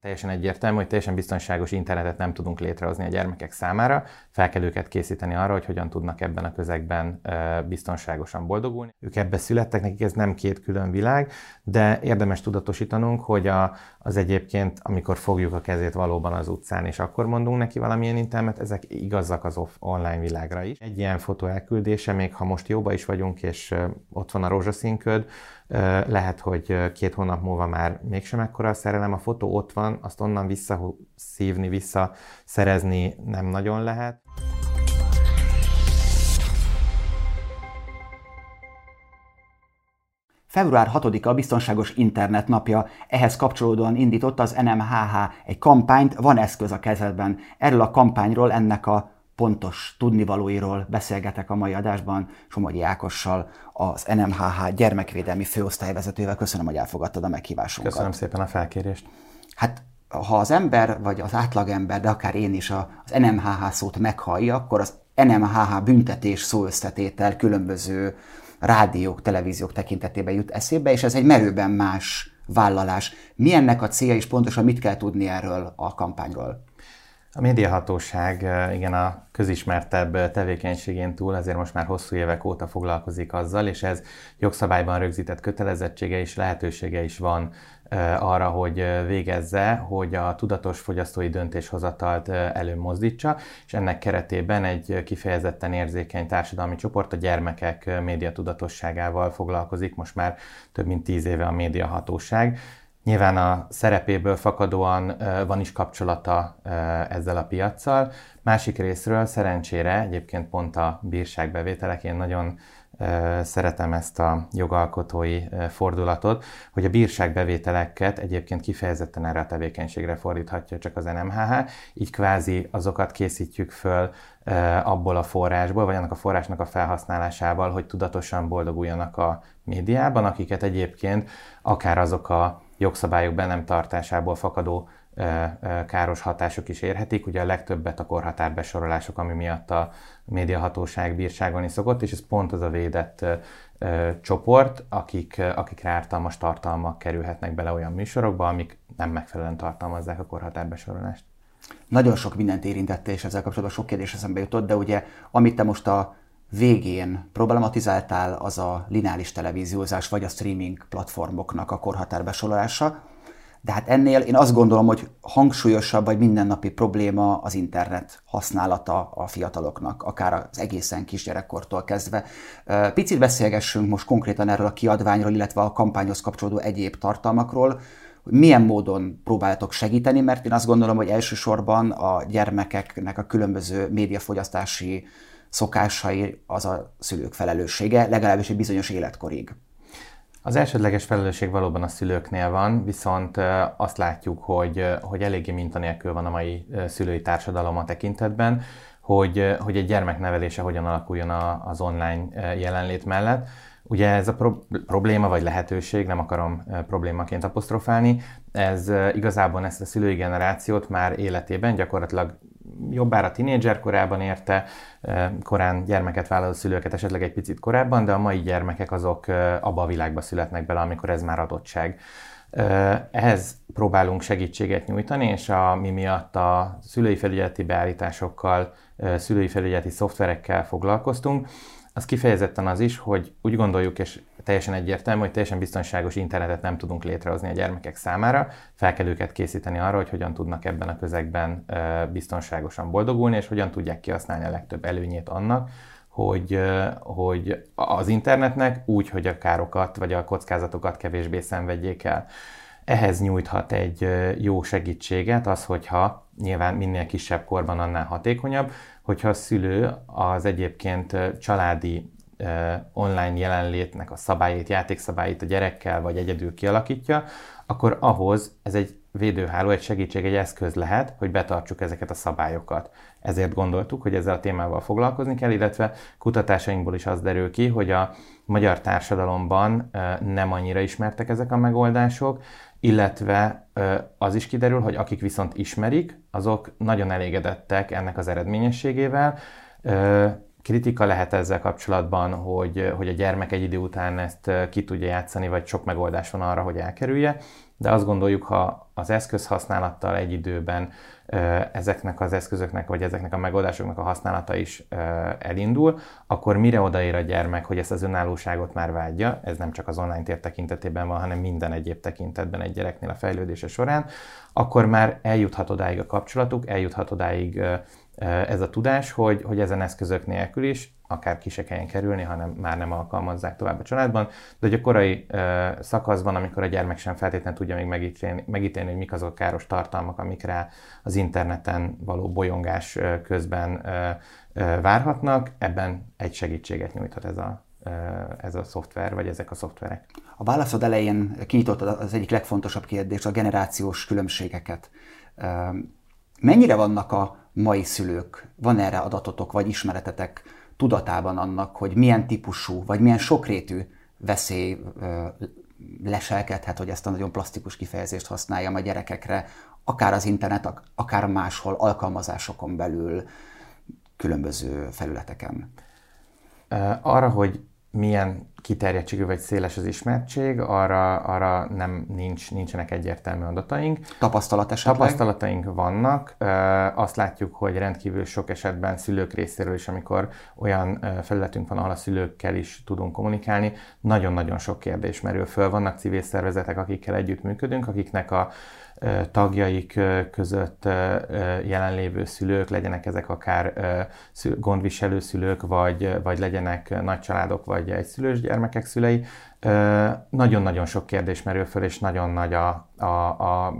Teljesen egyértelmű, hogy teljesen biztonságos internetet nem tudunk létrehozni a gyermekek számára. Fel kell őket készíteni arra, hogy hogyan tudnak ebben a közegben biztonságosan boldogulni. Ők ebbe születtek, nekik ez nem két külön világ, de érdemes tudatosítanunk, hogy a, az egyébként, amikor fogjuk a kezét valóban az utcán, és akkor mondunk neki valamilyen internet, ezek igazak az off, online világra is. Egy ilyen fotó elküldése, még ha most jóba is vagyunk, és ott van a rózsaszínköd, lehet, hogy két hónap múlva már mégsem ekkora a szerelem, a fotó ott van, azt onnan visszaszívni, visszaszerezni nem nagyon lehet. Február 6-a a Biztonságos Internet napja. Ehhez kapcsolódóan indított az NMHH egy kampányt, van eszköz a kezedben. Erről a kampányról, ennek a pontos tudnivalóiról beszélgetek a mai adásban Somogyi Ákossal, az NMHH gyermekvédelmi főosztályvezetővel. Köszönöm, hogy elfogadtad a meghívásunkat. Köszönöm szépen a felkérést. Hát ha az ember, vagy az átlagember, de akár én is az NMHH szót meghallja, akkor az NMHH büntetés szóösszetétel különböző rádiók, televíziók tekintetében jut eszébe, és ez egy merőben más vállalás. Mi ennek a célja, és pontosan mit kell tudni erről a kampányról? A médiahatóság igen a közismertebb tevékenységén túl azért most már hosszú évek óta foglalkozik azzal, és ez jogszabályban rögzített kötelezettsége és lehetősége is van arra, hogy végezze, hogy a tudatos fogyasztói döntéshozatalt előmozdítsa, és ennek keretében egy kifejezetten érzékeny társadalmi csoport a gyermekek médiatudatosságával foglalkozik, most már több mint tíz éve a médiahatóság. Nyilván a szerepéből fakadóan van is kapcsolata ezzel a piaccal. Másik részről szerencsére egyébként pont a bírságbevételek, én nagyon szeretem ezt a jogalkotói fordulatot, hogy a bírságbevételeket egyébként kifejezetten erre a tevékenységre fordíthatja csak az NMHH, így kvázi azokat készítjük föl abból a forrásból, vagy annak a forrásnak a felhasználásával, hogy tudatosan boldoguljanak a médiában, akiket egyébként akár azok a jogszabályok be nem tartásából fakadó káros hatások is érhetik. Ugye a legtöbbet a korhatárbesorolások, ami miatt a médiahatóság bírságolni szokott, és ez pont az a védett csoport, akik, akik ártalmas tartalmak kerülhetnek bele olyan műsorokba, amik nem megfelelően tartalmazzák a korhatárbesorolást. Nagyon sok mindent érintette, és ezzel kapcsolatban sok kérdés eszembe jutott, de ugye amit te most a végén problematizáltál, az a lineáris televíziózás, vagy a streaming platformoknak a korhatárbesorolása. De hát ennél én azt gondolom, hogy hangsúlyosabb vagy mindennapi probléma az internet használata a fiataloknak, akár az egészen kisgyerekkortól kezdve. Picit beszélgessünk most konkrétan erről a kiadványról, illetve a kampányhoz kapcsolódó egyéb tartalmakról, hogy milyen módon próbáltok segíteni, mert én azt gondolom, hogy elsősorban a gyermekeknek a különböző médiafogyasztási szokásai az a szülők felelőssége, legalábbis egy bizonyos életkorig. Az elsődleges felelősség valóban a szülőknél van, viszont azt látjuk, hogy, hogy eléggé mintanélkül van a mai szülői társadalom a tekintetben, hogy, hogy egy gyermek nevelése hogyan alakuljon az online jelenlét mellett. Ugye ez a pro- probléma vagy lehetőség, nem akarom problémaként apostrofálni, ez igazából ezt a szülői generációt már életében gyakorlatilag jobbára tinédzser korában érte, korán gyermeket vállaló szülőket esetleg egy picit korábban, de a mai gyermekek azok abba a világba születnek bele, amikor ez már adottság. Ehhez próbálunk segítséget nyújtani, és a, mi miatt a szülői felügyeleti beállításokkal, szülői felügyeleti szoftverekkel foglalkoztunk, az kifejezetten az is, hogy úgy gondoljuk, és teljesen egyértelmű, hogy teljesen biztonságos internetet nem tudunk létrehozni a gyermekek számára. Fel kell őket készíteni arra, hogy hogyan tudnak ebben a közegben biztonságosan boldogulni, és hogyan tudják kihasználni a legtöbb előnyét annak, hogy, hogy az internetnek úgy, hogy a károkat vagy a kockázatokat kevésbé szenvedjék el. Ehhez nyújthat egy jó segítséget az, hogyha nyilván minél kisebb korban annál hatékonyabb, hogyha a szülő az egyébként családi online jelenlétnek a szabályait, játékszabályait a gyerekkel vagy egyedül kialakítja, akkor ahhoz ez egy védőháló egy segítség, egy eszköz lehet, hogy betartsuk ezeket a szabályokat. Ezért gondoltuk, hogy ezzel a témával foglalkozni kell, illetve kutatásainkból is az derül ki, hogy a magyar társadalomban nem annyira ismertek ezek a megoldások, illetve az is kiderül, hogy akik viszont ismerik, azok nagyon elégedettek ennek az eredményességével. Kritika lehet ezzel kapcsolatban, hogy, hogy a gyermek egy idő után ezt ki tudja játszani, vagy sok megoldás van arra, hogy elkerülje, de azt gondoljuk, ha az eszköz használattal egy időben ezeknek az eszközöknek, vagy ezeknek a megoldásoknak a használata is elindul, akkor mire odaér a gyermek, hogy ezt az önállóságot már vágyja, ez nem csak az online tér tekintetében van, hanem minden egyéb tekintetben egy gyereknél a fejlődése során, akkor már eljuthat odáig a kapcsolatuk, eljuthat odáig ez a tudás, hogy, hogy ezen eszközök nélkül is akár ki se kelljen kerülni, hanem már nem alkalmazzák tovább a családban. De hogy a korai ö, szakaszban, amikor a gyermek sem feltétlenül tudja még megítélni, megítélni, hogy mik azok a káros tartalmak, amik rá az interneten való bolyongás közben ö, ö, várhatnak, ebben egy segítséget nyújthat ez a, ez a szoftver, vagy ezek a szoftverek. A válaszod elején kinyitottad az egyik legfontosabb kérdés, a generációs különbségeket. Mennyire vannak a mai szülők, van erre adatotok, vagy ismeretetek tudatában annak, hogy milyen típusú, vagy milyen sokrétű veszély leselkedhet, hogy ezt a nagyon plastikus kifejezést használjam a gyerekekre, akár az internet, akár máshol, alkalmazásokon belül, különböző felületeken. Arra, hogy milyen kiterjedtségű vagy széles az ismertség, arra, arra nem nincs, nincsenek egyértelmű adataink. Tapasztalat esetleg? Tapasztalataink vannak. Azt látjuk, hogy rendkívül sok esetben szülők részéről is, amikor olyan felületünk van, ahol a szülőkkel is tudunk kommunikálni, nagyon-nagyon sok kérdés merül föl. Vannak civil szervezetek, akikkel együtt működünk, akiknek a tagjaik között jelenlévő szülők, legyenek ezek akár gondviselő szülők, vagy, vagy legyenek nagy családok, vagy egyszülős gyermekek szülei. Nagyon-nagyon sok kérdés merül föl, és nagyon nagy a, a, a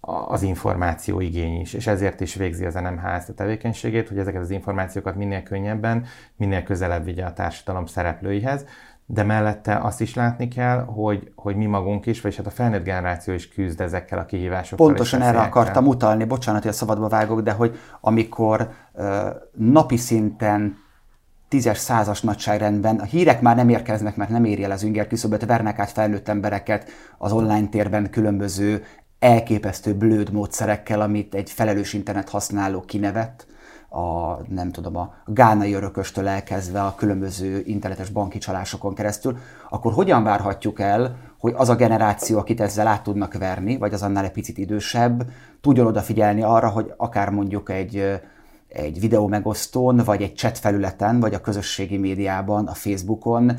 az információ igény is, és ezért is végzi az NMH ezt a tevékenységét, hogy ezeket az információkat minél könnyebben, minél közelebb vigye a társadalom szereplőihez de mellette azt is látni kell, hogy, hogy mi magunk is, vagy hát a felnőtt generáció is küzd ezekkel a kihívásokkal. Pontosan erre akartam utalni, bocsánat, hogy a szabadba vágok, de hogy amikor uh, napi szinten tízes, százas nagyságrendben. A hírek már nem érkeznek, mert nem éri el az inger küszöböt, vernek át felnőtt embereket az online térben különböző elképesztő blőd módszerekkel, amit egy felelős internet használó kinevet a, nem tudom, a gánai örököstől elkezdve a különböző internetes banki csalásokon keresztül, akkor hogyan várhatjuk el, hogy az a generáció, akit ezzel át tudnak verni, vagy az annál egy picit idősebb, tudjon odafigyelni arra, hogy akár mondjuk egy, egy videó megosztón, vagy egy chat felületen, vagy a közösségi médiában, a Facebookon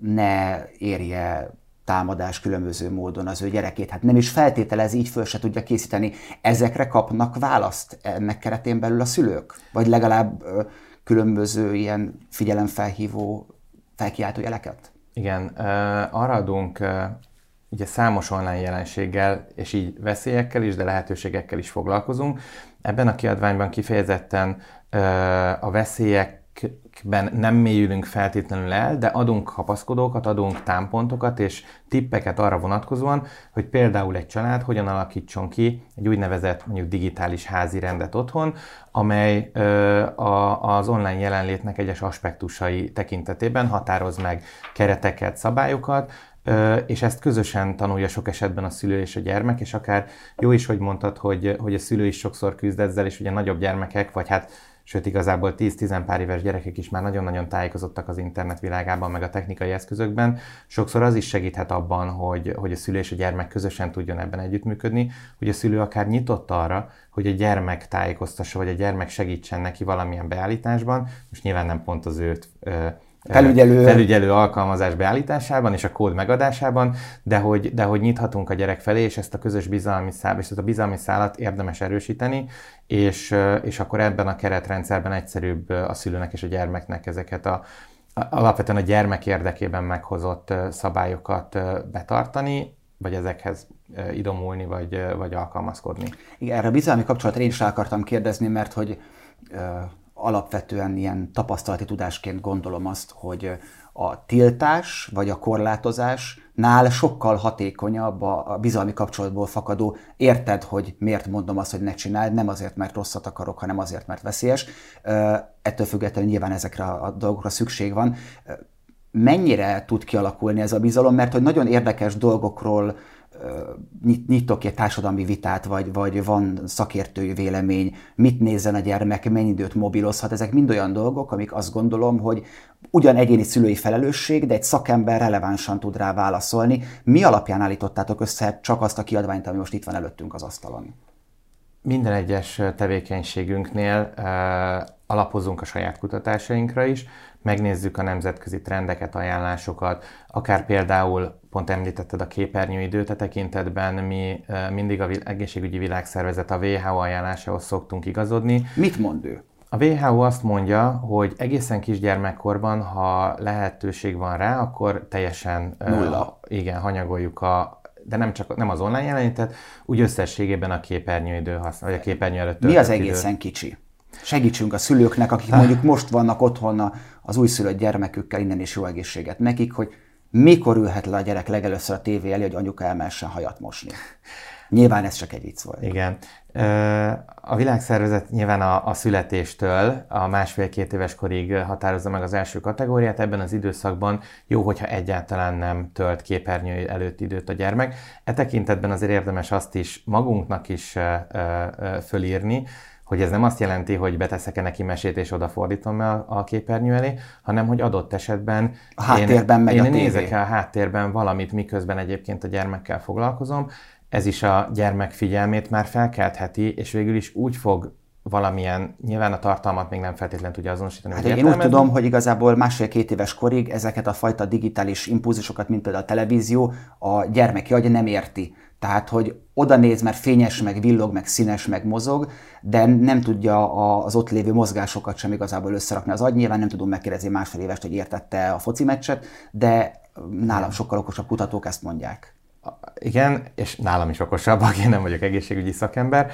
ne érje támadás különböző módon az ő gyerekét. Hát nem is feltételez, így föl se tudja készíteni. Ezekre kapnak választ ennek keretén belül a szülők? Vagy legalább ö, különböző ilyen figyelemfelhívó felkiáltó jeleket? Igen, arra adunk ugye számos online jelenséggel, és így veszélyekkel is, de lehetőségekkel is foglalkozunk. Ebben a kiadványban kifejezetten a veszélyek ben nem mélyülünk feltétlenül el, de adunk kapaszkodókat, adunk támpontokat és tippeket arra vonatkozóan, hogy például egy család hogyan alakítson ki egy úgynevezett mondjuk digitális házi rendet otthon, amely ö, a, az online jelenlétnek egyes aspektusai tekintetében határoz meg kereteket, szabályokat, és ezt közösen tanulja sok esetben a szülő és a gyermek, és akár jó is, hogy mondtad, hogy, hogy a szülő is sokszor küzd ezzel, és ugye nagyobb gyermekek, vagy hát sőt igazából 10-10 pár éves gyerekek is már nagyon-nagyon tájékozottak az internet világában, meg a technikai eszközökben. Sokszor az is segíthet abban, hogy, hogy a szülő és a gyermek közösen tudjon ebben együttműködni, hogy a szülő akár nyitott arra, hogy a gyermek tájékoztassa, vagy a gyermek segítsen neki valamilyen beállításban. Most nyilván nem pont az őt felügyelő... felügyelő alkalmazás beállításában és a kód megadásában, de hogy, de hogy nyithatunk a gyerek felé, és ezt a közös bizalmi szál, és ezt a bizalmi szálat érdemes erősíteni, és, és akkor ebben a keretrendszerben egyszerűbb a szülőnek és a gyermeknek ezeket a alapvetően a gyermek érdekében meghozott szabályokat betartani, vagy ezekhez idomulni, vagy, vagy alkalmazkodni. Igen, erre a bizalmi kapcsolatra én is akartam kérdezni, mert hogy alapvetően ilyen tapasztalati tudásként gondolom azt, hogy a tiltás vagy a korlátozás nál sokkal hatékonyabb a bizalmi kapcsolatból fakadó. Érted, hogy miért mondom azt, hogy ne csináld, nem azért, mert rosszat akarok, hanem azért, mert veszélyes. Ettől függetlenül nyilván ezekre a dolgokra szükség van. Mennyire tud kialakulni ez a bizalom, mert hogy nagyon érdekes dolgokról nyitok egy társadalmi vitát, vagy, vagy van szakértői vélemény, mit nézzen a gyermek, mennyi időt mobilozhat, ezek mind olyan dolgok, amik azt gondolom, hogy ugyan egyéni szülői felelősség, de egy szakember relevánsan tud rá válaszolni. Mi alapján állítottátok össze csak azt a kiadványt, ami most itt van előttünk az asztalon? Minden egyes tevékenységünknél uh, alapozunk a saját kutatásainkra is, megnézzük a nemzetközi trendeket, ajánlásokat, akár például, pont említetted a képernyőidőt a tekintetben, mi mindig a egészségügyi világszervezet, a WHO ajánlásához szoktunk igazodni. Mit mond ő? A WHO azt mondja, hogy egészen kisgyermekkorban, ha lehetőség van rá, akkor teljesen Nulla. Uh, igen, hanyagoljuk a, de nem csak nem az online jelenítet, úgy összességében a képernyőidő használ, vagy a képernyő előtt Mi az egészen idő. kicsi? Segítsünk a szülőknek, akik mondjuk most vannak otthon az újszülött gyermekükkel, innen is jó egészséget nekik, hogy mikor ülhet le a gyerek legelőször a tévé elé, hogy anyuka elmessen hajat mosni. Nyilván ez csak egy vicc volt. Igen. A világszervezet nyilván a, a születéstől a másfél-két éves korig határozza meg az első kategóriát. Ebben az időszakban jó, hogyha egyáltalán nem tölt képernyő előtt időt a gyermek. E tekintetben azért érdemes azt is magunknak is fölírni, hogy ez nem azt jelenti, hogy beteszek-e neki mesét és odafordítom el a képernyő elé, hanem hogy adott esetben a háttérben én, megy én a nézek el a háttérben valamit, miközben egyébként a gyermekkel foglalkozom, ez is a gyermek figyelmét már felkeltheti, és végül is úgy fog valamilyen, nyilván a tartalmat még nem feltétlenül tudja azonosítani. Hát én úgy tudom, hogy igazából másfél-két éves korig ezeket a fajta digitális impulzusokat, mint például a televízió, a gyermeki agya nem érti. Tehát, hogy oda néz, mert fényes, meg villog, meg színes, meg mozog, de nem tudja az ott lévő mozgásokat sem igazából összerakni az agy. Nyilván nem tudom megkérdezni másfél évest, hogy értette a foci meccset, de nálam sokkal okosabb kutatók ezt mondják. Igen, és nálam is okosabbak, én nem vagyok egészségügyi szakember,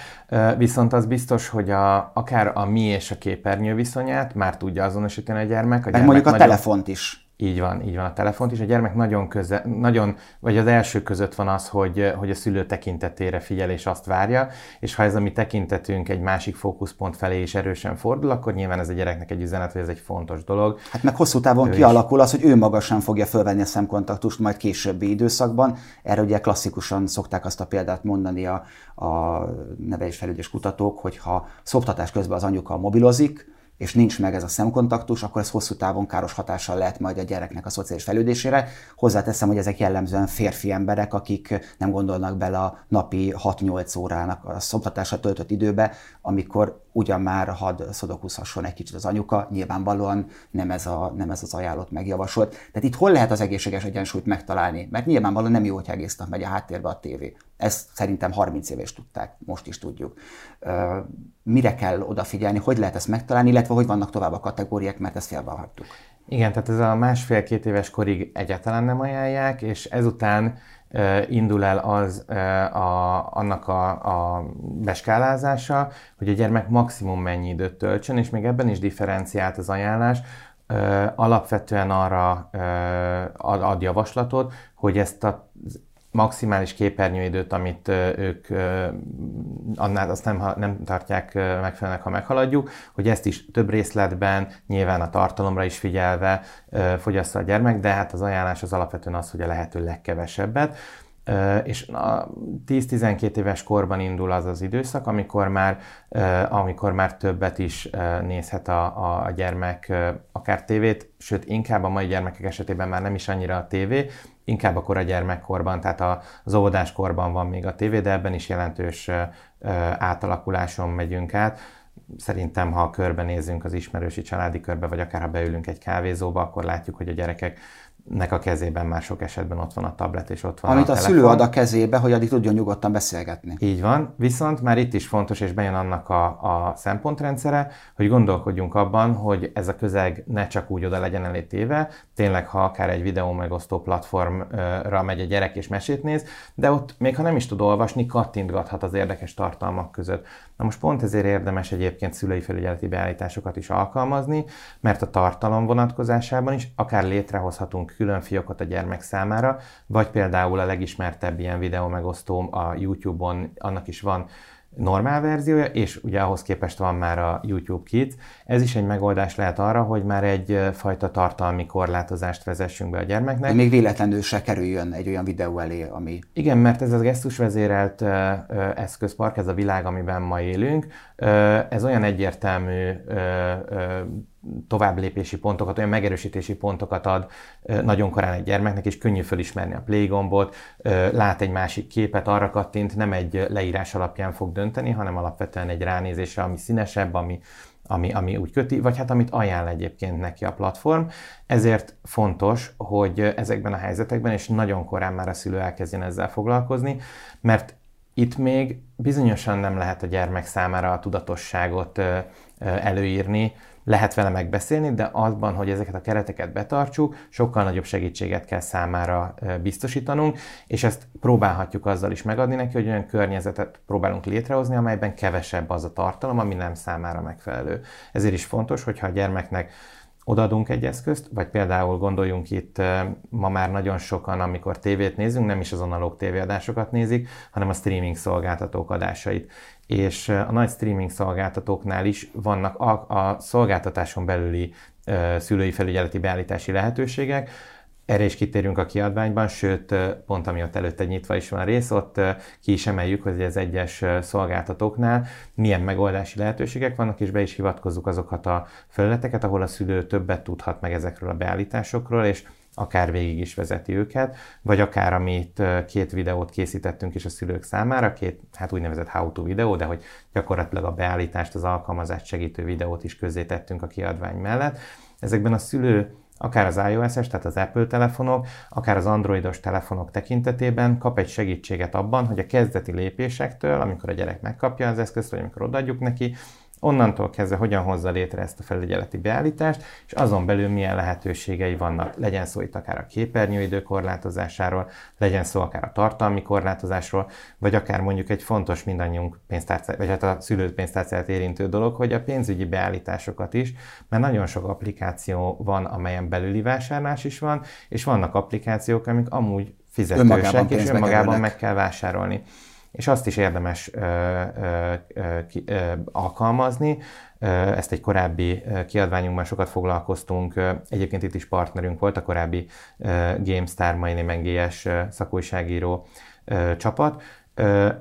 viszont az biztos, hogy a, akár a mi és a képernyő viszonyát már tudja azonosítani a gyermek. A gyermek mondjuk a nagyon... telefont is. Így van, így van a telefont is. A gyermek nagyon köze, nagyon, vagy az első között van az, hogy, hogy a szülő tekintetére figyel és azt várja, és ha ez a mi tekintetünk egy másik fókuszpont felé is erősen fordul, akkor nyilván ez a gyereknek egy üzenet, hogy ez egy fontos dolog. Hát meg hosszú távon ő kialakul az, hogy ő maga sem fogja fölvenni a szemkontaktust majd későbbi időszakban. Erre ugye klasszikusan szokták azt a példát mondani a, a nevelésfelügyes kutatók, hogy ha szoptatás közben az anyuka mobilozik, és nincs meg ez a szemkontaktus, akkor ez hosszú távon káros hatással lehet majd a gyereknek a szociális fejlődésére. Hozzáteszem, hogy ezek jellemzően férfi emberek, akik nem gondolnak bele a napi 6-8 órának a szoptatásra töltött időbe, amikor ugyan már had szodokuszhasson egy kicsit az anyuka, nyilvánvalóan nem ez, a, nem ez az ajánlott megjavasolt. Tehát itt hol lehet az egészséges egyensúlyt megtalálni? Mert nyilvánvalóan nem jó, hogy egész nap megy a háttérbe a tévé. Ezt szerintem 30 éve is tudták, most is tudjuk. Mire kell odafigyelni, hogy lehet ezt megtalálni, illetve hogy vannak tovább a kategóriák, mert ezt félbehagytuk. Igen, tehát ez a másfél-két éves korig egyáltalán nem ajánlják, és ezután indul el az a, annak a, a beskálázása, hogy a gyermek maximum mennyi időt töltsön, és még ebben is differenciált az ajánlás, alapvetően arra ad, javaslatot, hogy ezt a maximális képernyőidőt, amit ők annál azt nem, nem tartják megfelelőnek, ha meghaladjuk, hogy ezt is több részletben, nyilván a tartalomra is figyelve fogyassza a gyermek, de hát az ajánlás az alapvetően az, hogy a lehető legkevesebbet. És a 10-12 éves korban indul az az időszak, amikor már, amikor már többet is nézhet a, a gyermek akár tévét, sőt inkább a mai gyermekek esetében már nem is annyira a tévé, inkább a kora gyermekkorban, tehát az óvodáskorban van még a tévé, de ebben is jelentős átalakuláson megyünk át. Szerintem, ha körbenézünk az ismerősi családi körbe, vagy akár ha beülünk egy kávézóba, akkor látjuk, hogy a gyerekek nek a kezében már sok esetben ott van a tablet és ott van Amit a, a telefon. szülő ad a kezébe, hogy addig tudjon nyugodtan beszélgetni. Így van, viszont már itt is fontos, és bejön annak a, a szempontrendszere, hogy gondolkodjunk abban, hogy ez a közeg ne csak úgy oda legyen elé téve, tényleg, ha akár egy videó megosztó platformra megy a gyerek és mesét néz, de ott még ha nem is tud olvasni, kattintgathat az érdekes tartalmak között. Na most pont ezért érdemes egyébként szülői felügyeleti beállításokat is alkalmazni, mert a tartalom vonatkozásában is akár létrehozhatunk külön fiókot a gyermek számára, vagy például a legismertebb ilyen videó megosztó a YouTube-on, annak is van normál verziója, és ugye ahhoz képest van már a YouTube Kids. Ez is egy megoldás lehet arra, hogy már egy fajta tartalmi korlátozást vezessünk be a gyermeknek. Hogy még véletlenül se kerüljön egy olyan videó elé, ami... Igen, mert ez a gesztusvezérelt eszközpark, ez a világ, amiben ma élünk, ez olyan egyértelmű továbblépési pontokat, olyan megerősítési pontokat ad nagyon korán egy gyermeknek, és könnyű felismerni a play gombot, lát egy másik képet, arra kattint, nem egy leírás alapján fog dönteni, hanem alapvetően egy ránézésre, ami színesebb, ami, ami, ami úgy köti, vagy hát amit ajánl egyébként neki a platform. Ezért fontos, hogy ezekben a helyzetekben, és nagyon korán már a szülő elkezdjen ezzel foglalkozni, mert itt még bizonyosan nem lehet a gyermek számára a tudatosságot előírni, lehet vele megbeszélni, de azban, hogy ezeket a kereteket betartsuk, sokkal nagyobb segítséget kell számára biztosítanunk, és ezt próbálhatjuk azzal is megadni neki, hogy olyan környezetet próbálunk létrehozni, amelyben kevesebb az a tartalom, ami nem számára megfelelő. Ezért is fontos, hogyha a gyermeknek odaadunk egy eszközt, vagy például gondoljunk itt ma már nagyon sokan, amikor tévét nézünk, nem is az analóg tévéadásokat nézik, hanem a streaming szolgáltatók adásait. És a nagy streaming szolgáltatóknál is vannak a, a szolgáltatáson belüli szülői felügyeleti beállítási lehetőségek, erre is kitérünk a kiadványban, sőt, pont ami ott előtte nyitva is van rész, ott ki is emeljük, hogy az egyes szolgáltatóknál milyen megoldási lehetőségek vannak, és be is hivatkozzuk azokat a felületeket, ahol a szülő többet tudhat meg ezekről a beállításokról, és akár végig is vezeti őket, vagy akár amit két videót készítettünk is a szülők számára, két hát úgynevezett how-to videó, de hogy gyakorlatilag a beállítást, az alkalmazást segítő videót is tettünk a kiadvány mellett. Ezekben a szülő akár az iOS-es, tehát az Apple telefonok, akár az androidos telefonok tekintetében kap egy segítséget abban, hogy a kezdeti lépésektől, amikor a gyerek megkapja az eszközt, vagy amikor odaadjuk neki, onnantól kezdve hogyan hozza létre ezt a felügyeleti beállítást, és azon belül milyen lehetőségei vannak. Legyen szó itt akár a képernyőidő korlátozásáról, legyen szó akár a tartalmi korlátozásról, vagy akár mondjuk egy fontos mindannyiunk pénztárcáját, vagy hát a szülőt pénztárcáját érintő dolog, hogy a pénzügyi beállításokat is, mert nagyon sok applikáció van, amelyen belüli vásárlás is van, és vannak applikációk, amik amúgy fizetősek, önmagában és önmagában meg kell vásárolni és azt is érdemes ö, ö, ö, alkalmazni. Ezt egy korábbi kiadványunkban sokat foglalkoztunk, egyébként itt is partnerünk volt a korábbi GameStar, mai GS szakújságíró csapat.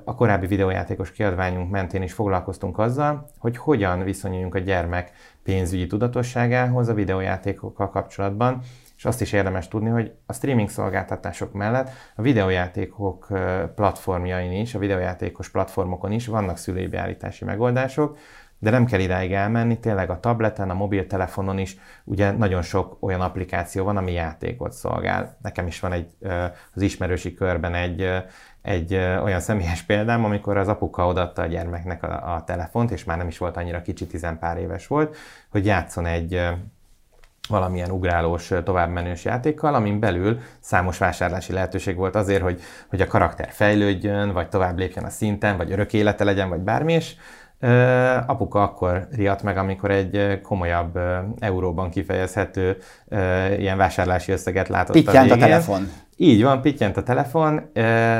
A korábbi videójátékos kiadványunk mentén is foglalkoztunk azzal, hogy hogyan viszonyuljunk a gyermek pénzügyi tudatosságához a videójátékokkal kapcsolatban, és azt is érdemes tudni, hogy a streaming szolgáltatások mellett a videójátékok platformjain is, a videójátékos platformokon is vannak szülői beállítási megoldások, de nem kell idáig elmenni, tényleg a tableten, a mobiltelefonon is ugye nagyon sok olyan applikáció van, ami játékot szolgál. Nekem is van egy, az ismerősi körben egy, egy olyan személyes példám, amikor az apuka odatta a gyermeknek a, a telefont, és már nem is volt annyira kicsi, tizenpár éves volt, hogy játszon egy valamilyen ugrálós, továbbmenős játékkal, amin belül számos vásárlási lehetőség volt azért, hogy, hogy a karakter fejlődjön, vagy tovább lépjen a szinten, vagy örök élete legyen, vagy bármi, és apuka akkor riadt meg, amikor egy komolyabb euróban kifejezhető ilyen vásárlási összeget látott Pittyent a, a telefon. Így van, pittyent a telefon.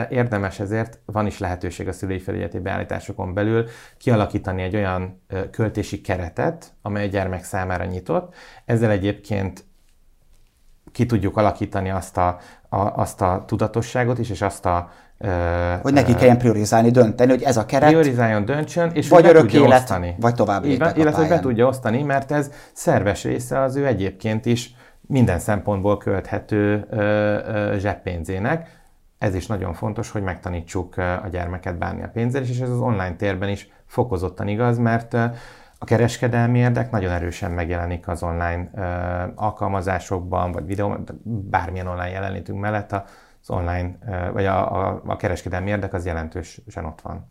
Érdemes ezért, van is lehetőség a szülői felügyeleti beállításokon belül kialakítani egy olyan költési keretet, amely a gyermek számára nyitott. Ezzel egyébként ki tudjuk alakítani azt a, a, azt a tudatosságot is, és azt a hogy neki kelljen priorizálni, dönteni, hogy ez a keret. Priorizáljon, döntsön, és vagy örök élet, osztani. vagy tovább lépek Illetve, hogy be tudja osztani, mert ez szerves része az ő egyébként is minden szempontból költhető zseppénzének. Ez is nagyon fontos, hogy megtanítsuk a gyermeket bánni a pénzzel, és ez az online térben is fokozottan igaz, mert A kereskedelmi érdek nagyon erősen megjelenik az online alkalmazásokban, vagy videó, bármilyen online jelenlétünk mellett az online, vagy a, a, a kereskedelmi érdek az jelentősen ott van.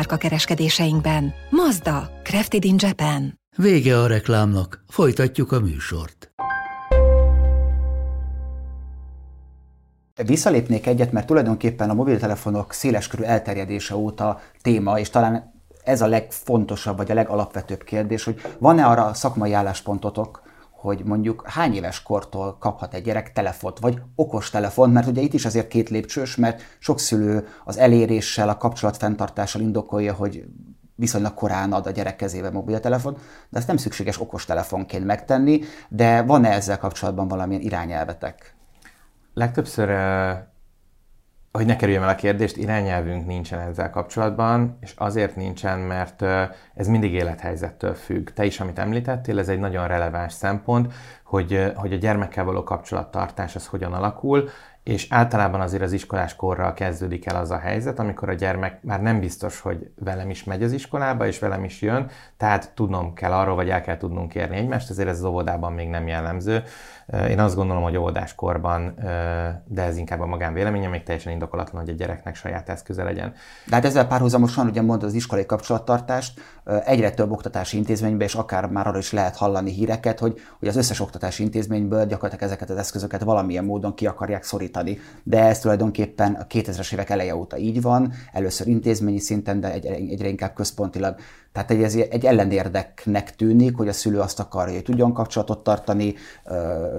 márka kereskedéseinkben. Mazda, Crafted in Japan. Vége a reklámnak, folytatjuk a műsort. Visszalépnék egyet, mert tulajdonképpen a mobiltelefonok széleskörű elterjedése óta téma, és talán ez a legfontosabb, vagy a legalapvetőbb kérdés, hogy van-e arra szakmai álláspontotok, hogy mondjuk hány éves kortól kaphat egy gyerek telefont, vagy okos telefon, mert ugye itt is azért két lépcsős, mert sok szülő az eléréssel, a kapcsolatfenntartással indokolja, hogy viszonylag korán ad a gyerek kezébe mobiltelefon, de ezt nem szükséges okostelefonként megtenni, de van-e ezzel kapcsolatban valamilyen irányelvetek? Legtöbbször, hogy ne kerüljem el a kérdést, irányelvünk nincsen ezzel kapcsolatban, és azért nincsen, mert ez mindig élethelyzettől függ. Te is, amit említettél, ez egy nagyon releváns szempont, hogy, hogy a gyermekkel való kapcsolattartás az hogyan alakul, és általában azért az iskolás korral kezdődik el az a helyzet, amikor a gyermek már nem biztos, hogy velem is megy az iskolába, és velem is jön, tehát tudnom kell arról, vagy el kell tudnunk érni egymást, ezért ez az óvodában még nem jellemző. Én azt gondolom, hogy óvodáskorban, de ez inkább a magánvéleményem, még teljesen indokolatlan, hogy a gyereknek saját eszköze legyen. De hát ezzel párhuzamosan, ugye mondod az iskolai kapcsolattartást, egyre több oktatási intézményben, és akár már arról is lehet hallani híreket, hogy, hogy az összes oktatási intézményből gyakorlatilag ezeket az eszközöket valamilyen módon ki akarják szorítani. De ez tulajdonképpen a 2000-es évek eleje óta így van, először intézményi szinten, de egyre, egyre inkább központilag tehát egy, ez egy ellenérdeknek tűnik, hogy a szülő azt akarja, hogy tudjon kapcsolatot tartani,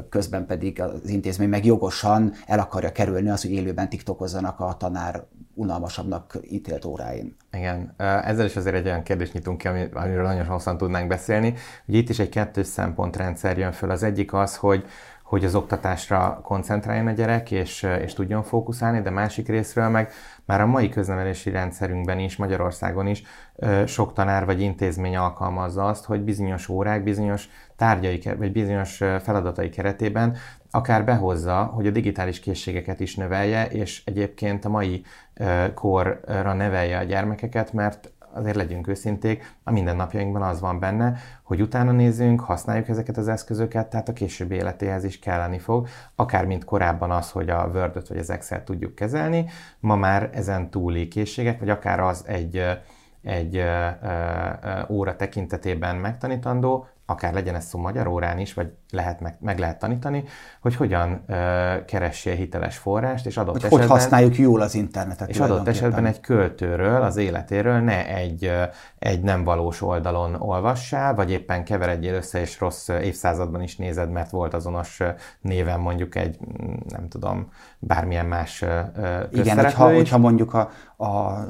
közben pedig az intézmény meg jogosan el akarja kerülni az, hogy élőben tiktokozzanak a tanár unalmasabbnak ítélt óráin. Igen, ezzel is azért egy olyan kérdést nyitunk ki, amiről nagyon hosszan tudnánk beszélni. Ugye itt is egy kettős szempontrendszer jön föl. Az egyik az, hogy hogy az oktatásra koncentráljon a gyerek, és, és tudjon fókuszálni, de másik részről meg már a mai köznevelési rendszerünkben is, Magyarországon is sok tanár vagy intézmény alkalmazza azt, hogy bizonyos órák, bizonyos tárgyai, vagy bizonyos feladatai keretében akár behozza, hogy a digitális készségeket is növelje, és egyébként a mai korra nevelje a gyermekeket, mert azért legyünk őszinték, a mindennapjainkban az van benne, hogy utána nézzünk, használjuk ezeket az eszközöket, tehát a későbbi életéhez is kelleni fog, akár mint korábban az, hogy a word vagy az Excel tudjuk kezelni, ma már ezen túli készségek, vagy akár az egy egy ö, ö, óra tekintetében megtanítandó, akár legyen ez szó magyar órán is, vagy lehet meg, meg lehet tanítani, hogy hogyan uh, keressél hiteles forrást, és adott hogy esetben... Hogy használjuk jól az internetet. És adott esetben egy költőről, az életéről ne egy, egy nem valós oldalon olvassál, vagy éppen keveredjél össze, és rossz évszázadban is nézed, mert volt azonos néven mondjuk egy, nem tudom, bármilyen más Igen, hogyha, hogyha mondjuk a, a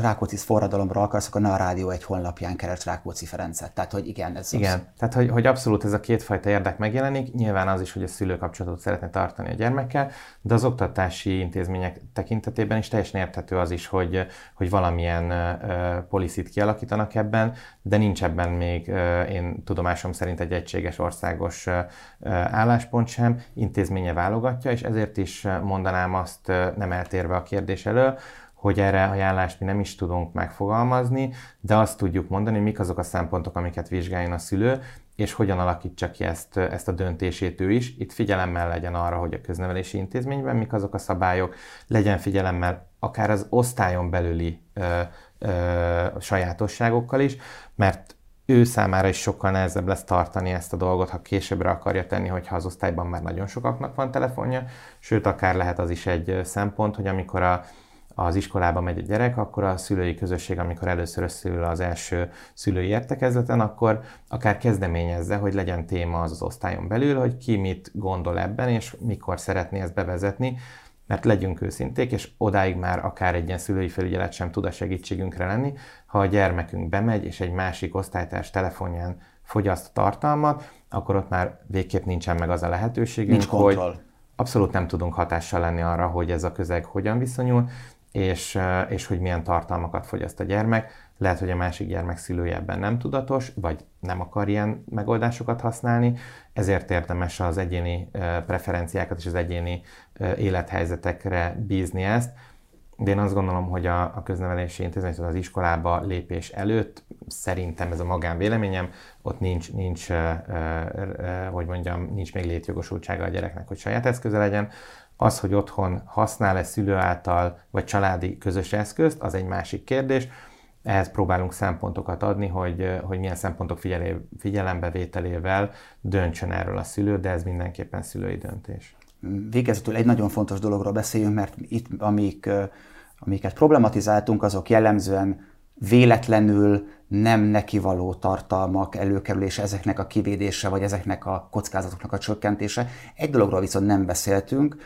Rákóczi forradalomra akarsz, akkor ne a rádió egy honlapján keres Rákóczi Ferencet. Tehát, hogy igen, ez Igen, az... tehát hogy, hogy abszolút ez a kétfajta érdek megjelenik. Nyilván az is, hogy a szülő kapcsolatot szeretne tartani a gyermekkel, de az oktatási intézmények tekintetében is teljesen érthető az is, hogy, hogy valamilyen uh, policit kialakítanak ebben, de nincs ebben még, uh, én tudomásom szerint egy egységes országos uh, álláspont sem, intézménye válogatja, és ezért is mondanám azt nem eltérve a kérdés elől, hogy erre ajánlást mi nem is tudunk megfogalmazni, de azt tudjuk mondani, mik azok a szempontok, amiket vizsgáljon a szülő, és hogyan alakítsa ki ezt, ezt a döntését ő is. Itt figyelemmel legyen arra, hogy a köznevelési intézményben mik azok a szabályok, legyen figyelemmel akár az osztályon belüli ö, ö, sajátosságokkal is, mert ő számára is sokkal nehezebb lesz tartani ezt a dolgot, ha későbbre akarja tenni, hogyha az osztályban már nagyon sokaknak van telefonja, sőt, akár lehet az is egy szempont, hogy amikor a az iskolába megy a gyerek, akkor a szülői közösség, amikor először összeül az első szülői értekezleten, akkor akár kezdeményezze, hogy legyen téma az az osztályon belül, hogy ki mit gondol ebben, és mikor szeretné ezt bevezetni, mert legyünk őszinték, és odáig már akár egy ilyen szülői felügyelet sem tud a segítségünkre lenni, ha a gyermekünk bemegy, és egy másik osztálytárs telefonján fogyaszt tartalmat, akkor ott már végképp nincsen meg az a lehetőségünk, Nincs kontroll. hogy abszolút nem tudunk hatással lenni arra, hogy ez a közeg hogyan viszonyul, és, és hogy milyen tartalmakat fogyaszt a gyermek. Lehet, hogy a másik gyermek szülője ebben nem tudatos, vagy nem akar ilyen megoldásokat használni, ezért érdemes az egyéni preferenciákat és az egyéni élethelyzetekre bízni ezt. De én azt gondolom, hogy a, a köznevelési intézmény, az iskolába lépés előtt, szerintem ez a magánvéleményem, ott nincs, nincs hogy mondjam, nincs még létjogosultsága a gyereknek, hogy saját eszköze legyen. Az, hogy otthon használ-e szülő által, vagy családi közös eszközt, az egy másik kérdés. Ehhez próbálunk szempontokat adni, hogy, hogy milyen szempontok figyelembevételével döntsön erről a szülő, de ez mindenképpen szülői döntés. Végezetül egy nagyon fontos dologról beszéljünk, mert itt, amik, amiket problematizáltunk, azok jellemzően véletlenül nem nekivaló tartalmak előkerülése, ezeknek a kivédése, vagy ezeknek a kockázatoknak a csökkentése. Egy dologról viszont nem beszéltünk,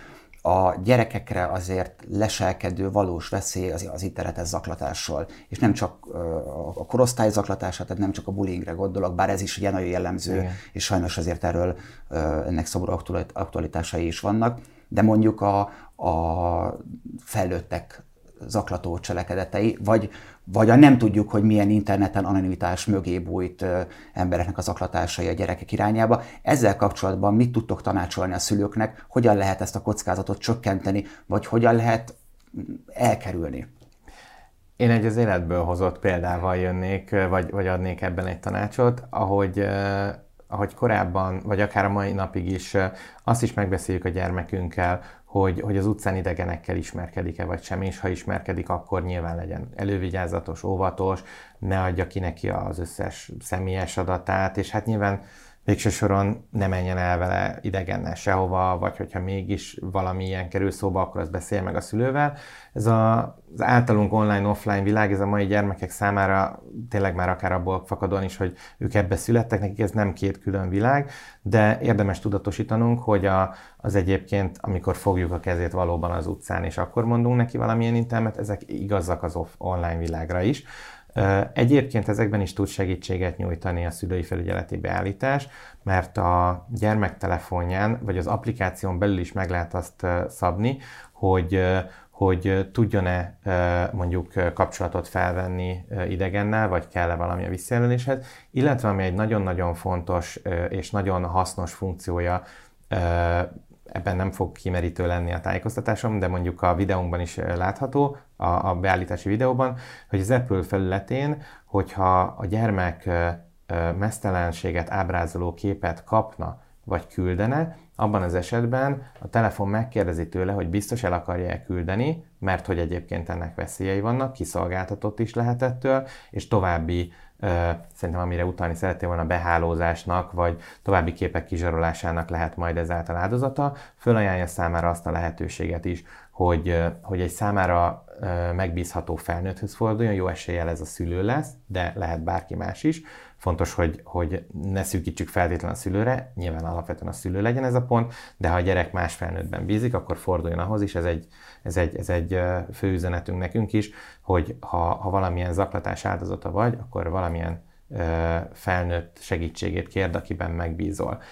a gyerekekre azért leselkedő valós veszély az, az internetes zaklatásról. És nem csak a korosztály zaklatása, tehát nem csak a bullyingre gondolok, bár ez is ugye nagyon jellemző, Igen. és sajnos azért erről ennek szomorú aktualitásai is vannak, de mondjuk a, a felnőttek zaklató cselekedetei, vagy, vagy a nem tudjuk, hogy milyen interneten anonimitás mögé bújt embereknek az aklatásai a gyerekek irányába. Ezzel kapcsolatban mit tudtok tanácsolni a szülőknek, hogyan lehet ezt a kockázatot csökkenteni, vagy hogyan lehet elkerülni? Én egy az életből hozott példával jönnék, vagy, vagy adnék ebben egy tanácsot, ahogy ahogy korábban, vagy akár a mai napig is, azt is megbeszéljük a gyermekünkkel, hogy, hogy az utcán idegenekkel ismerkedik-e vagy sem, és ha ismerkedik, akkor nyilván legyen elővigyázatos, óvatos, ne adja ki neki az összes személyes adatát, és hát nyilván végső soron ne menjen el vele idegennel sehova, vagy hogyha mégis valami ilyen kerül szóba, akkor azt beszélje meg a szülővel. Ez a, az általunk online-offline világ, ez a mai gyermekek számára tényleg már akár abból fakadóan is, hogy ők ebbe születtek, nekik ez nem két külön világ, de érdemes tudatosítanunk, hogy a, az egyébként, amikor fogjuk a kezét valóban az utcán, és akkor mondunk neki valamilyen internet, ezek igazak az off online világra is. Egyébként ezekben is tud segítséget nyújtani a szülői felügyeleti beállítás, mert a gyermek telefonján, vagy az applikáción belül is meg lehet azt szabni, hogy hogy tudjon-e mondjuk kapcsolatot felvenni idegennel, vagy kell-e valamilyen visszajelöléshez, illetve ami egy nagyon-nagyon fontos és nagyon hasznos funkciója ebben nem fog kimerítő lenni a tájékoztatásom, de mondjuk a videónkban is látható, a, a beállítási videóban, hogy az Apple felületén, hogyha a gyermek mesztelenséget ábrázoló képet kapna, vagy küldene, abban az esetben a telefon megkérdezi tőle, hogy biztos el akarja-e küldeni, mert hogy egyébként ennek veszélyei vannak, kiszolgáltatott is lehet ettől, és további szerintem amire utalni szerettél volna behálózásnak, vagy további képek kizsarolásának lehet majd ezáltal áldozata, fölajánlja számára azt a lehetőséget is, hogy, hogy egy számára megbízható felnőtthöz forduljon, jó eséllyel ez a szülő lesz, de lehet bárki más is. Fontos, hogy, hogy ne szűkítsük feltétlenül a szülőre, nyilván alapvetően a szülő legyen ez a pont, de ha a gyerek más felnőttben bízik, akkor forduljon ahhoz is, ez egy, ez egy, ez egy fő üzenetünk nekünk is, hogy ha, ha valamilyen zaklatás áldozata vagy, akkor valamilyen felnőtt segítségét kérd, akiben megbízol.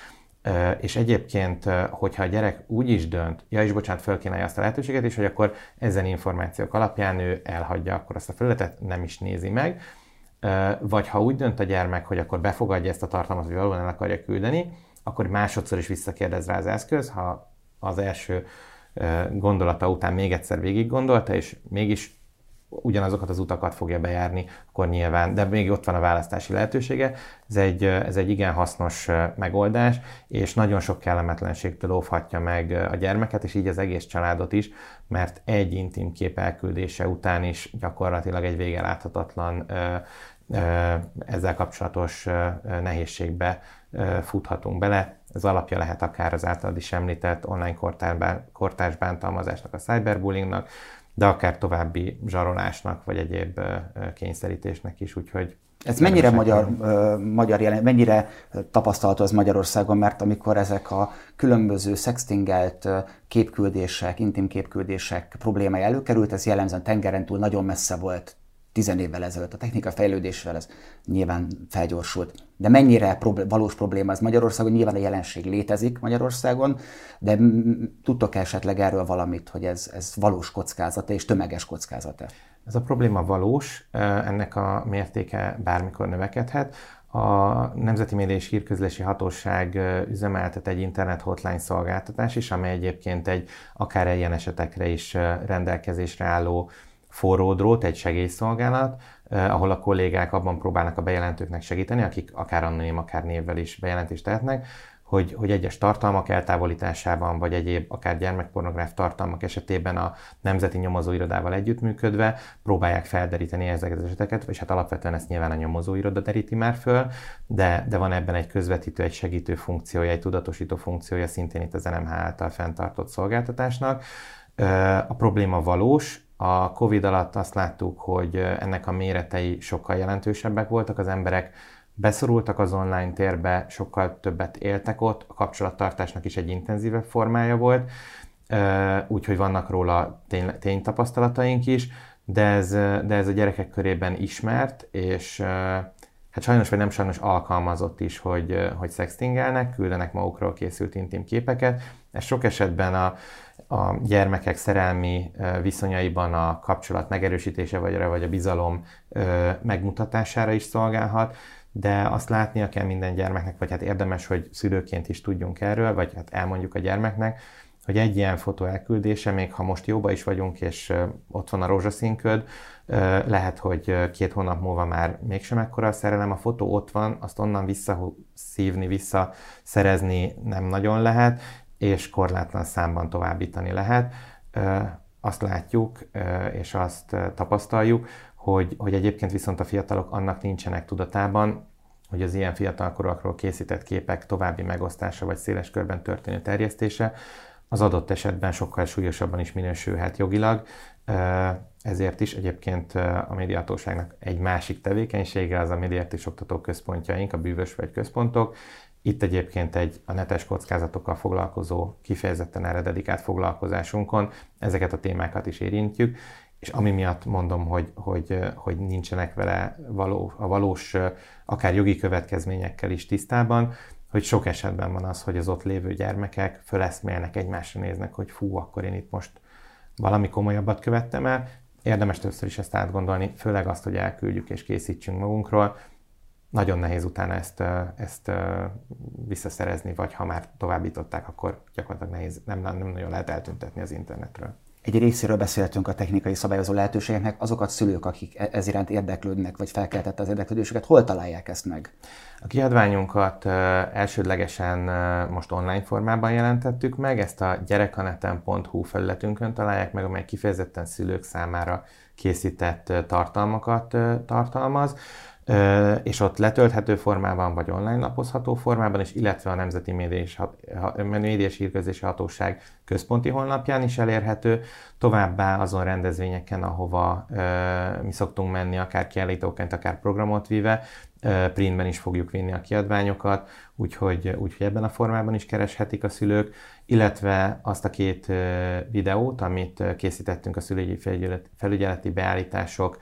És egyébként, hogyha a gyerek úgy is dönt, ja is bocsánat, fölkínálja azt a lehetőséget is, hogy akkor ezen információk alapján ő elhagyja akkor azt a felületet, nem is nézi meg, vagy ha úgy dönt a gyermek, hogy akkor befogadja ezt a tartalmat, hogy valóban el akarja küldeni, akkor másodszor is visszakérdez rá az eszköz, ha az első gondolata után még egyszer végig gondolta, és mégis ugyanazokat az utakat fogja bejárni, akkor nyilván, de még ott van a választási lehetősége. Ez egy, ez egy igen hasznos megoldás, és nagyon sok kellemetlenségtől óvhatja meg a gyermeket, és így az egész családot is, mert egy intim kép elküldése után is gyakorlatilag egy vége láthatatlan ezzel kapcsolatos nehézségbe futhatunk bele. Ez alapja lehet akár az általad is említett online kortárs bántalmazásnak, a cyberbullyingnak, de akár további zsarolásnak, vagy egyéb kényszerítésnek is, úgyhogy ez mennyire magyar, uh, magyar jelen, mennyire tapasztalható az Magyarországon, mert amikor ezek a különböző sextingelt képküldések, intim képküldések problémája előkerült, ez jellemzően tengeren túl nagyon messze volt tizen évvel ezelőtt. A technika fejlődésével ez nyilván felgyorsult. De mennyire problé- valós probléma ez Magyarországon? Nyilván a jelenség létezik Magyarországon, de tudtok esetleg erről valamit, hogy ez, ez valós kockázata és tömeges kockázata? Ez a probléma valós, ennek a mértéke bármikor növekedhet. A Nemzeti Média és Hírközlési Hatóság üzemeltet egy internet hotline szolgáltatás is, amely egyébként egy akár ilyen esetekre is rendelkezésre álló forró drót, egy segélyszolgálat, ahol a kollégák abban próbálnak a bejelentőknek segíteni, akik akár anonim, akár névvel is bejelentést tehetnek, hogy, hogy egyes tartalmak eltávolításában, vagy egyéb akár gyermekpornográf tartalmak esetében a Nemzeti Nyomozóirodával együttműködve próbálják felderíteni ezeket az eseteket, és hát alapvetően ezt nyilván a nyomozóiroda deríti már föl, de, de van ebben egy közvetítő, egy segítő funkciója, egy tudatosító funkciója szintén itt az NMH által fenntartott szolgáltatásnak. A probléma valós, a COVID alatt azt láttuk, hogy ennek a méretei sokkal jelentősebbek voltak, az emberek beszorultak az online térbe, sokkal többet éltek ott, a kapcsolattartásnak is egy intenzívebb formája volt, úgyhogy vannak róla tény, ténytapasztalataink is, de ez, de ez a gyerekek körében ismert, és hát sajnos vagy nem sajnos alkalmazott is, hogy, hogy szextingelnek, küldenek magukról készült intim képeket. Ez sok esetben a, a gyermekek szerelmi viszonyaiban a kapcsolat megerősítése vagy, vagy a bizalom megmutatására is szolgálhat, de azt látnia kell minden gyermeknek, vagy hát érdemes, hogy szülőként is tudjunk erről, vagy hát elmondjuk a gyermeknek, hogy egy ilyen fotó elküldése, még ha most jóba is vagyunk, és ott van a rózsaszínköd, lehet, hogy két hónap múlva már mégsem ekkora a szerelem, a fotó ott van, azt onnan visszaszívni, visszaszerezni nem nagyon lehet, és korlátlan számban továbbítani lehet. Azt látjuk, és azt tapasztaljuk, hogy, hogy egyébként viszont a fiatalok annak nincsenek tudatában, hogy az ilyen fiatalkorúakról készített képek további megosztása vagy széles körben történő terjesztése az adott esetben sokkal súlyosabban is minősülhet jogilag, ezért is egyébként a médiatóságnak egy másik tevékenysége az a médiát oktató központjaink, a bűvös vagy központok, itt egyébként egy a netes kockázatokkal foglalkozó, kifejezetten erre dedikált foglalkozásunkon ezeket a témákat is érintjük, és ami miatt mondom, hogy, hogy, hogy nincsenek vele való, a valós, akár jogi következményekkel is tisztában, hogy sok esetben van az, hogy az ott lévő gyermekek föleszmélnek, egymásra néznek, hogy fú, akkor én itt most valami komolyabbat követtem el. Érdemes többször is ezt átgondolni, főleg azt, hogy elküldjük és készítsünk magunkról, nagyon nehéz utána ezt, ezt visszaszerezni, vagy ha már továbbították, akkor gyakorlatilag nehéz, nem, nem nagyon lehet eltüntetni az internetről. Egy részéről beszéltünk a technikai szabályozó lehetőségeknek, azokat szülők, akik e- ez iránt érdeklődnek, vagy felkeltette az érdeklődésüket, hol találják ezt meg? A kiadványunkat elsődlegesen most online formában jelentettük meg, ezt a gyerekaneten.hu felületünkön találják meg, amely kifejezetten szülők számára készített tartalmakat tartalmaz és ott letölthető formában, vagy online lapozható formában is, illetve a Nemzeti és Hírközlési Hatóság központi honlapján is elérhető, továbbá azon rendezvényeken, ahova mi szoktunk menni, akár kiállítóként, akár programot víve, printben is fogjuk vinni a kiadványokat, úgyhogy, úgyhogy ebben a formában is kereshetik a szülők, illetve azt a két videót, amit készítettünk a szülői felügyeleti beállítások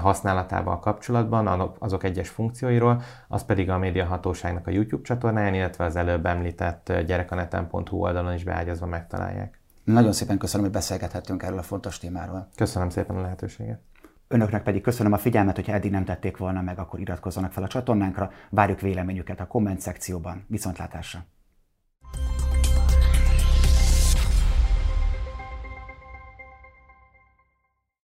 használatával kapcsolatban, azok egyes funkcióiról, az pedig a médiahatóságnak a YouTube csatornáján, illetve az előbb említett gyerekaneten.hu oldalon is beágyazva megtalálják. Nagyon szépen köszönöm, hogy beszélgethettünk erről a fontos témáról. Köszönöm szépen a lehetőséget. Önöknek pedig köszönöm a figyelmet, hogyha eddig nem tették volna meg, akkor iratkozzanak fel a csatornánkra, várjuk véleményüket a komment szekcióban. Viszontlátásra!